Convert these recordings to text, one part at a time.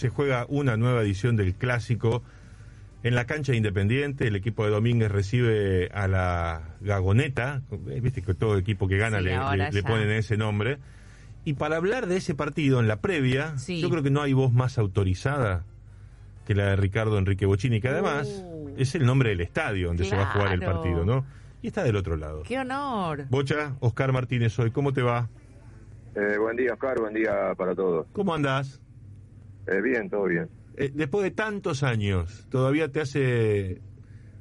se juega una nueva edición del clásico en la cancha Independiente. El equipo de Domínguez recibe a la Gagoneta. Eh, viste que todo equipo que gana Sí, le, le- ponen ese nombre. Y para hablar de ese partido en la previa, Sí. yo creo que no hay voz más autorizada que la de Ricardo Enrique Bocini, que además Uh. es el nombre del estadio donde se va a jugar el partido, ¿no? Y está del otro lado. ¡Qué honor! Bocha, Oscar Martínez hoy, ¿cómo te va? Eh, buen día, Oscar, buen día para todos. ¿Cómo andás? Eh, bien, todo bien. Eh, después de tantos años, ¿todavía te hace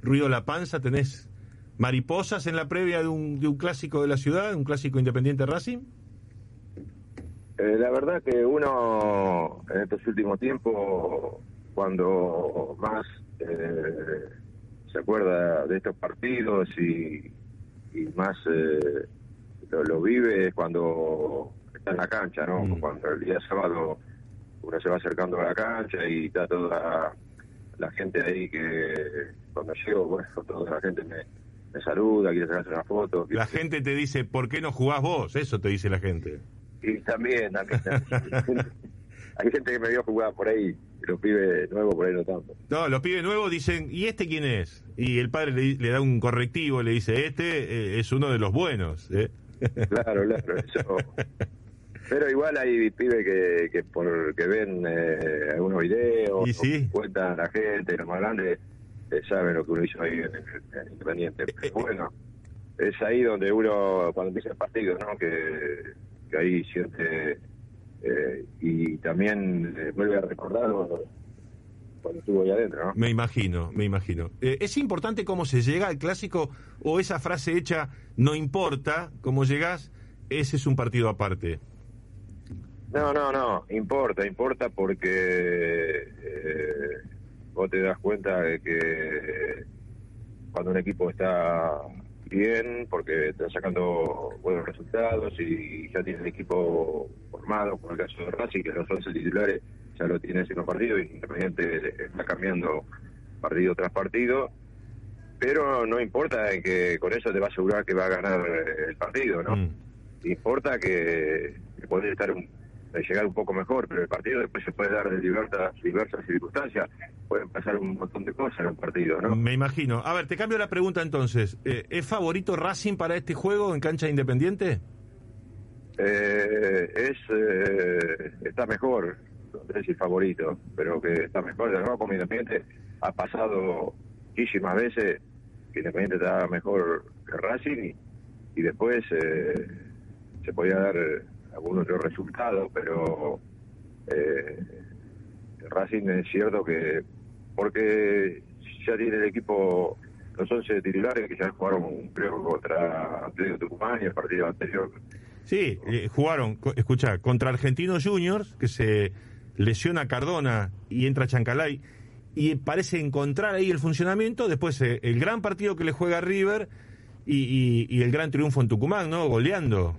ruido la panza? ¿Tenés mariposas en la previa de un, de un clásico de la ciudad, un clásico independiente Racing? Eh, la verdad que uno en estos últimos tiempos, cuando más eh, se acuerda de estos partidos y, y más lo, lo vive es cuando está en la cancha, ¿no? Mm. Cuando el día sábado uno se va acercando a la cancha y está toda la gente ahí que cuando llego, bueno, toda la gente me, me saluda, quiere sacarse una foto. La gente te dice, ¿por qué no jugás vos? Eso te dice la gente. Y también, también. Hay gente que me vio jugar por ahí, y los pibes nuevos por ahí no tanto. No, los pibes nuevos dicen, ¿y este quién es? Y el padre le, le da un correctivo, le dice, este eh, es uno de los buenos. ¿eh? Claro, claro, eso. Pero igual hay pibes que, que por que ven eh, algunos videos, Y sí. cuentan a la gente, los más grandes, eh, saben lo que uno hizo ahí en, el- en Independiente. Pero bueno, es ahí donde uno, cuando empieza el partido, ¿no? Que, que ahí siente eh, y también eh, vuelve a recordar cuando, cuando estuvo ahí adentro, ¿no? Me imagino, me imagino. Eh, ¿Es importante cómo se llega al clásico o esa frase hecha, no importa cómo llegás, ese es un partido aparte? No, no, no, importa, importa porque eh, vos te das cuenta de que cuando un equipo está bien, porque está sacando buenos resultados y ya tiene el equipo formado, como el caso de Racing, que los 11 titulares ya lo tiene en los partidos y Independiente está cambiando partido tras partido, pero no importa en que con eso te va a asegurar que va a ganar el partido, ¿no? Mm. importa que, que podés estar un- eh, llegar un poco mejor, pero el partido después se puede dar de diversas, diversas circunstancias, pueden pasar un montón de cosas en un partido, ¿no? Me imagino. A ver, te cambio la pregunta entonces. Eh, ¿Es favorito Racing para este juego en cancha independiente? Eh, es eh, está mejor, no sé si favorito, pero que está mejor, de nuevo como Independiente ha pasado muchísimas veces que Independiente está mejor que Racing y, y después eh, se podía dar algún otro resultado, pero eh, Racing es cierto que porque ya tiene el equipo los 11 titulares que ya jugaron creo contra Atlético Tucumán y el partido anterior Sí, eh, jugaron, co- escucha, contra Argentinos Juniors, que se lesiona Cardona y entra Chancalay, y parece encontrar ahí el funcionamiento, después eh, el gran partido que le juega River y el gran triunfo en Tucumán, ¿no? Goleando.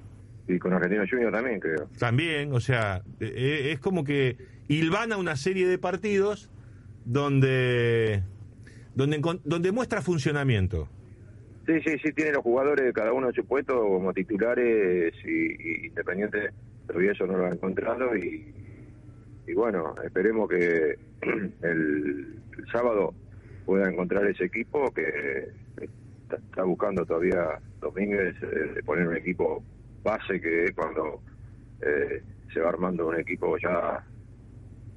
Y con Argentino Junior también creo También, o sea, eh, eh, es como que hilvana una serie de partidos donde, donde, donde muestra funcionamiento. sí sí sí tiene los jugadores cada uno en su puesto como titulares y, y Independiente todavía eso no lo ha encontrado y, y bueno esperemos que el, el sábado pueda encontrar ese equipo que está, está buscando todavía Domínguez eh, de poner un equipo base que es cuando eh, se va armando un equipo ya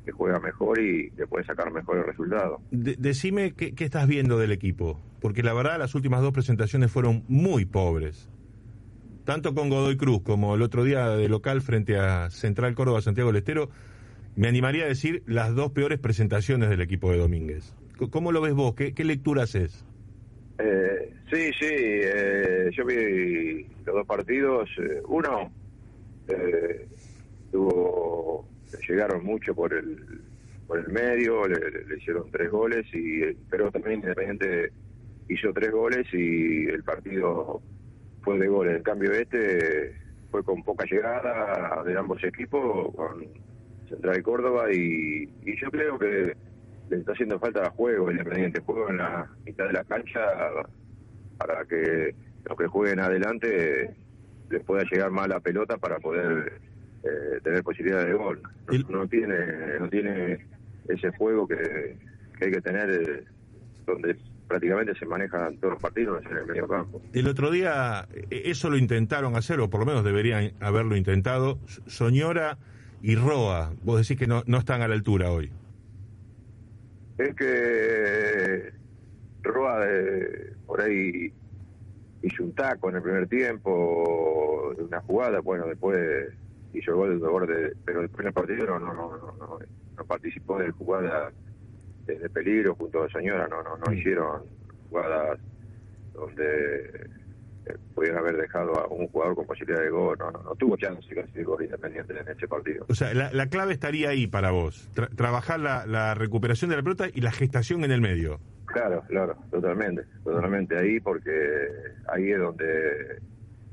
que juega mejor y que puede sacar mejores resultados. De- decime qué, estás viendo del equipo, porque la verdad las últimas dos presentaciones fueron muy pobres. Tanto con Godoy Cruz como el otro día de local frente a Central Córdoba Santiago del Estero, me animaría a decir las dos peores presentaciones del equipo de Domínguez. ¿Cómo lo ves vos? ¿Qué, qué lectura haces? Eh, sí, sí, eh, yo vi los dos partidos. eh, uno, eh, tuvo, le llegaron mucho por el por el medio, le, hicieron tres goles, y pero también Independiente hizo tres goles y el partido fue de goles. En cambio este fue con poca llegada de ambos equipos, con Central y Córdoba, y, y yo creo que le está haciendo falta juego Independiente, juego en la mitad de la cancha para que los que jueguen adelante les pueda llegar más la pelota para poder eh, tener posibilidad de gol. No, tiene no tiene ese juego que, hay que tener eh, donde prácticamente se manejan todos los partidos en el medio campo. El otro día eh, eso lo intentaron hacer, o por lo menos deberían haberlo intentado, Soñora y Roa. Vos decís que no, no están a la altura hoy. Es que Roa por ahí hizo un taco en el primer tiempo de una jugada, bueno, después hizo el gol de borde, pero después en el partido no, no, no, no, no participó de jugada de, peligro junto a la señora, no, no, no hicieron jugadas donde pudieran haber dejado a un jugador con posibilidad de gol, no, no, no tuvo chance de gol independiente en ese partido. O sea, la, clave estaría ahí para vos, trabajar la, la recuperación de la pelota y la gestación en el medio. Claro, claro, totalmente, totalmente ahí porque ahí es donde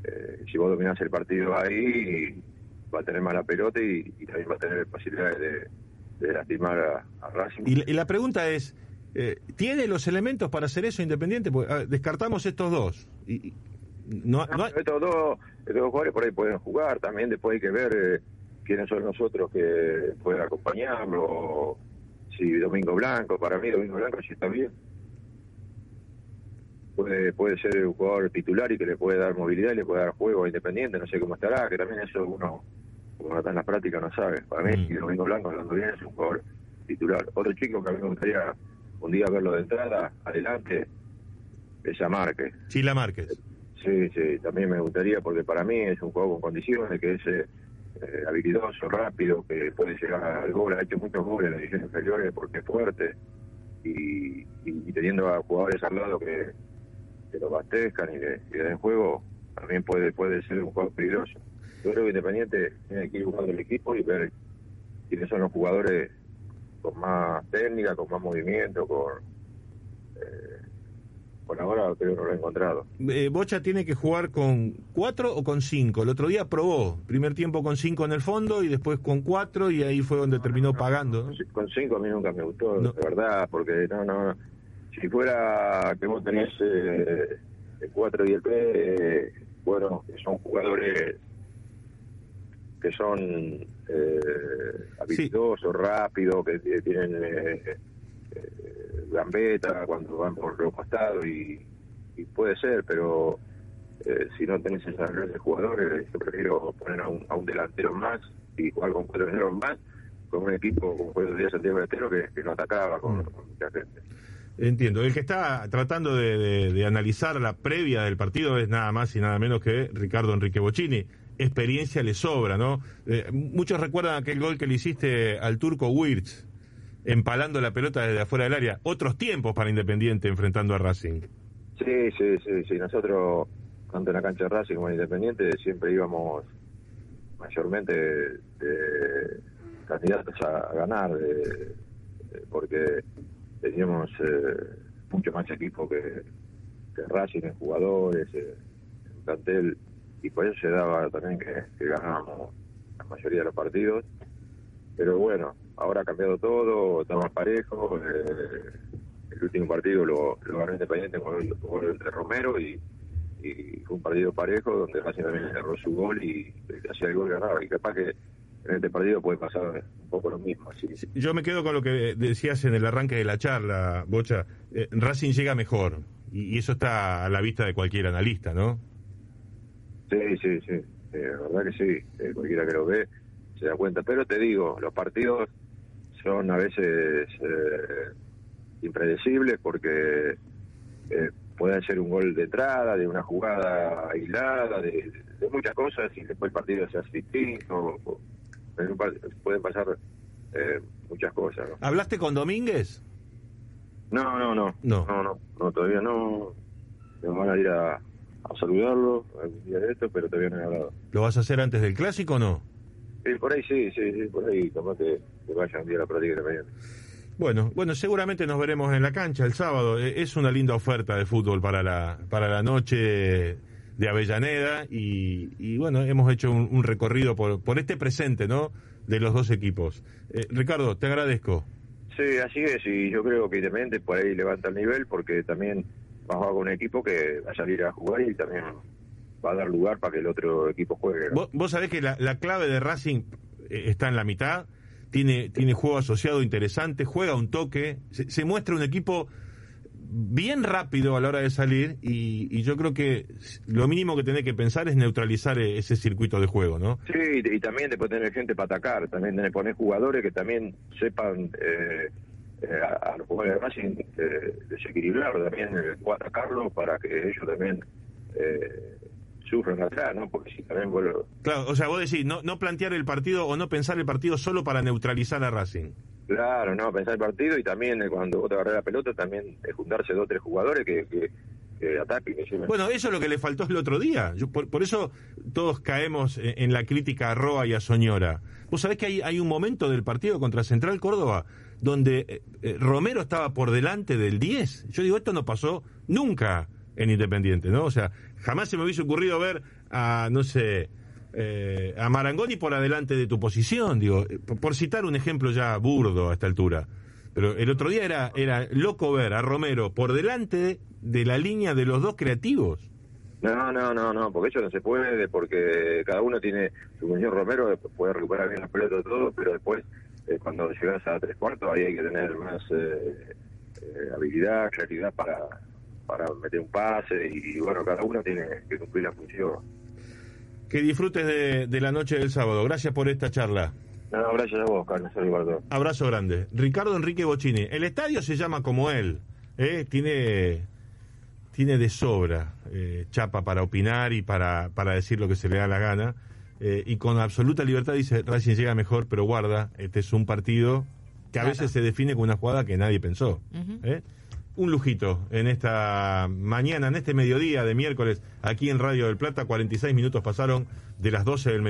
eh, si vos dominás el partido ahí va a tener mala pelota y, también va a tener posibilidades de, lastimar a, Racing. Y, la pregunta es, eh, ¿tiene los elementos para hacer eso Independiente? descartamos estos dos. Y, no, Estos, dos, estos dos jugadores por ahí pueden jugar, también después hay que ver eh, quiénes son nosotros que pueden acompañarlo. Si Domingo Blanco, para mí Domingo Blanco sí está bien puede, puede ser un jugador titular y que le puede dar movilidad y le puede dar juego Independiente, no sé cómo estará, que también eso uno, como está en la práctica, no sabe. Para mí, mm. Domingo Blanco, hablando bien, es un jugador titular. Otro chico que a mí me gustaría un día verlo de entrada, adelante, es a Márquez. la Márquez. Sí, sí, también me gustaría porque para mí es un juego con condiciones, que es eh, eh, habilidoso, rápido, que puede llegar al gol, ha hecho muchos goles en las divisiones inferiores porque es fuerte y, teniendo a jugadores al lado que lo bastezcan y le, den juego, también puede puede ser un juego peligroso. Yo creo que Independiente tiene que ir buscando el equipo y ver quiénes son los jugadores con más técnica, con más movimiento, con... Eh, por ahora creo que no lo he encontrado. Eh, Bocha tiene que jugar con cuatro o con cinco. El otro día probó, primer tiempo con cinco en el fondo y después con cuatro y ahí fue donde terminó pagando. Con cinco a mí nunca me gustó, de verdad, porque no, no, si fuera que vos tenés eh, el 4 y el P, eh, bueno, que son jugadores que son eh, habilidosos, rápidos, que tienen eh, eh, gambeta cuando van por los costados y, puede ser, pero si no tenés esa red de jugadores, yo prefiero poner a un, a un delantero más y jugar con cuatro delanteros más con un equipo como fue el día Santiago Delantero que, que no atacaba con, con mucha gente. Entiendo. El que está tratando de, analizar la previa del partido es nada más y nada menos que Ricardo Enrique Bocini. Experiencia le sobra, ¿no? Eh, muchos recuerdan aquel gol que le hiciste al turco Wirtz, empalando la pelota desde afuera del área. Otros tiempos para Independiente enfrentando a Racing. Sí, sí, sí. sí. Nosotros, tanto en la cancha de Racing como en Independiente, siempre íbamos mayormente de, candidatos a, ganar, porque teníamos eh, mucho más equipo que, que Racing en jugadores, eh, en plantel, y por eso se daba también que, ganábamos la mayoría de los partidos. Pero bueno, ahora ha cambiado todo, estamos parejos. Eh, el último partido lo, lo ganó Independiente con el gol de Romero y, fue un partido parejo donde Racing también cerró su gol y, y hacía el gol ganaba. Y capaz que en este partido puede pasar un poco lo mismo. Yo me quedo con lo que decías en el arranque de la charla, Bocha. Eh, Racing llega mejor y, eso está a la vista de cualquier analista, ¿no? Sí, sí, sí. Eh, la verdad que sí. Eh, cualquiera que lo ve se da cuenta. Pero te digo, los partidos son a veces impredecibles porque puede ser un gol de entrada, de una jugada aislada, de, muchas cosas y después el partido se hace distinto pueden pasar eh, muchas cosas. ¿Hablaste con Domínguez? No, no, no. No, no, no, todavía no. Me van a ir a, a saludarlo algún día de esto, pero todavía no he hablado. ¿Lo vas a hacer antes del clásico o no? Sí, por ahí sí, sí, sí, por ahí, como que, que vayan un día a la práctica de mañana. Bueno, bueno, seguramente nos veremos en la cancha el sábado. E, es una linda oferta de fútbol para la, para la noche de Avellaneda y, bueno, hemos hecho un, recorrido por, por, este presente, ¿no? De los dos equipos. Eh, Ricardo, te agradezco. Sí, así es, y yo creo que Independiente por ahí levanta el nivel porque también va a jugar con un equipo que va a salir a jugar y también va a dar lugar para que el otro equipo juegue. Vos, vos, sabés que la, la, clave de Racing eh, está en la mitad, tiene, tiene juego asociado interesante, juega un toque, se, se muestra un equipo bien rápido a la hora de salir y, y, yo creo que lo mínimo que tenés que pensar es neutralizar e, ese circuito de juego, ¿no? Sí, y, y también después tener gente para atacar, también tener, poner jugadores que también sepan eh, eh, a, a, los jugadores de Racing eh, desequilibrar también, eh, atacarlo para que ellos también sufran atrás, ¿no? Porque si también vuelvo... Claro, o sea, vos decís, no, no plantear el partido o no pensar el partido solo para neutralizar a Racing. Claro, no, pensar el partido y también eh, cuando vos te agarrás la pelota, también juntarse dos o tres jugadores que, que, bueno, eso es lo que le faltó el otro día. Yo, por, por, eso todos caemos en, en, la crítica a Roa y a Soñora. Vos sabés que hay, hay un momento del partido contra Central Córdoba donde eh, eh, Romero estaba por delante del 10. Yo digo, esto no pasó nunca en Independiente, ¿no? O sea, jamás se me hubiese ocurrido ver a, no sé, eh, a Marangoni por adelante de tu posición, digo, por, por, citar un ejemplo ya burdo a esta altura. Pero el otro día era, era loco ver a Romero por delante de la línea de los dos creativos. No, no, no, no, porque eso no se puede, porque cada uno tiene su función Romero, puede recuperar bien la pelota y todo, pero después, eh, cuando llegas a tres cuartos, ahí hay que tener más eh, eh, habilidad, creatividad para, para meter un pase, y, y bueno, cada uno tiene que cumplir la función. Que disfrutes de, de, la noche del sábado. Gracias por esta charla. No, gracias a vos, Carlos Eduardo. Abrazo grande. Ricardo Enrique Bocini. El estadio se llama como él. ¿eh? Tiene, tiene de sobra eh, chapa para opinar y para, para decir lo que se le da la gana. Eh, y con absoluta libertad dice, Racing llega mejor, pero guarda, este es un partido que a claro. veces se define con una jugada que nadie pensó. Uh -huh. Un lujito en esta mañana, en este mediodía de miércoles, aquí en Radio del Plata, 46 minutos pasaron de las 12 del mediodía.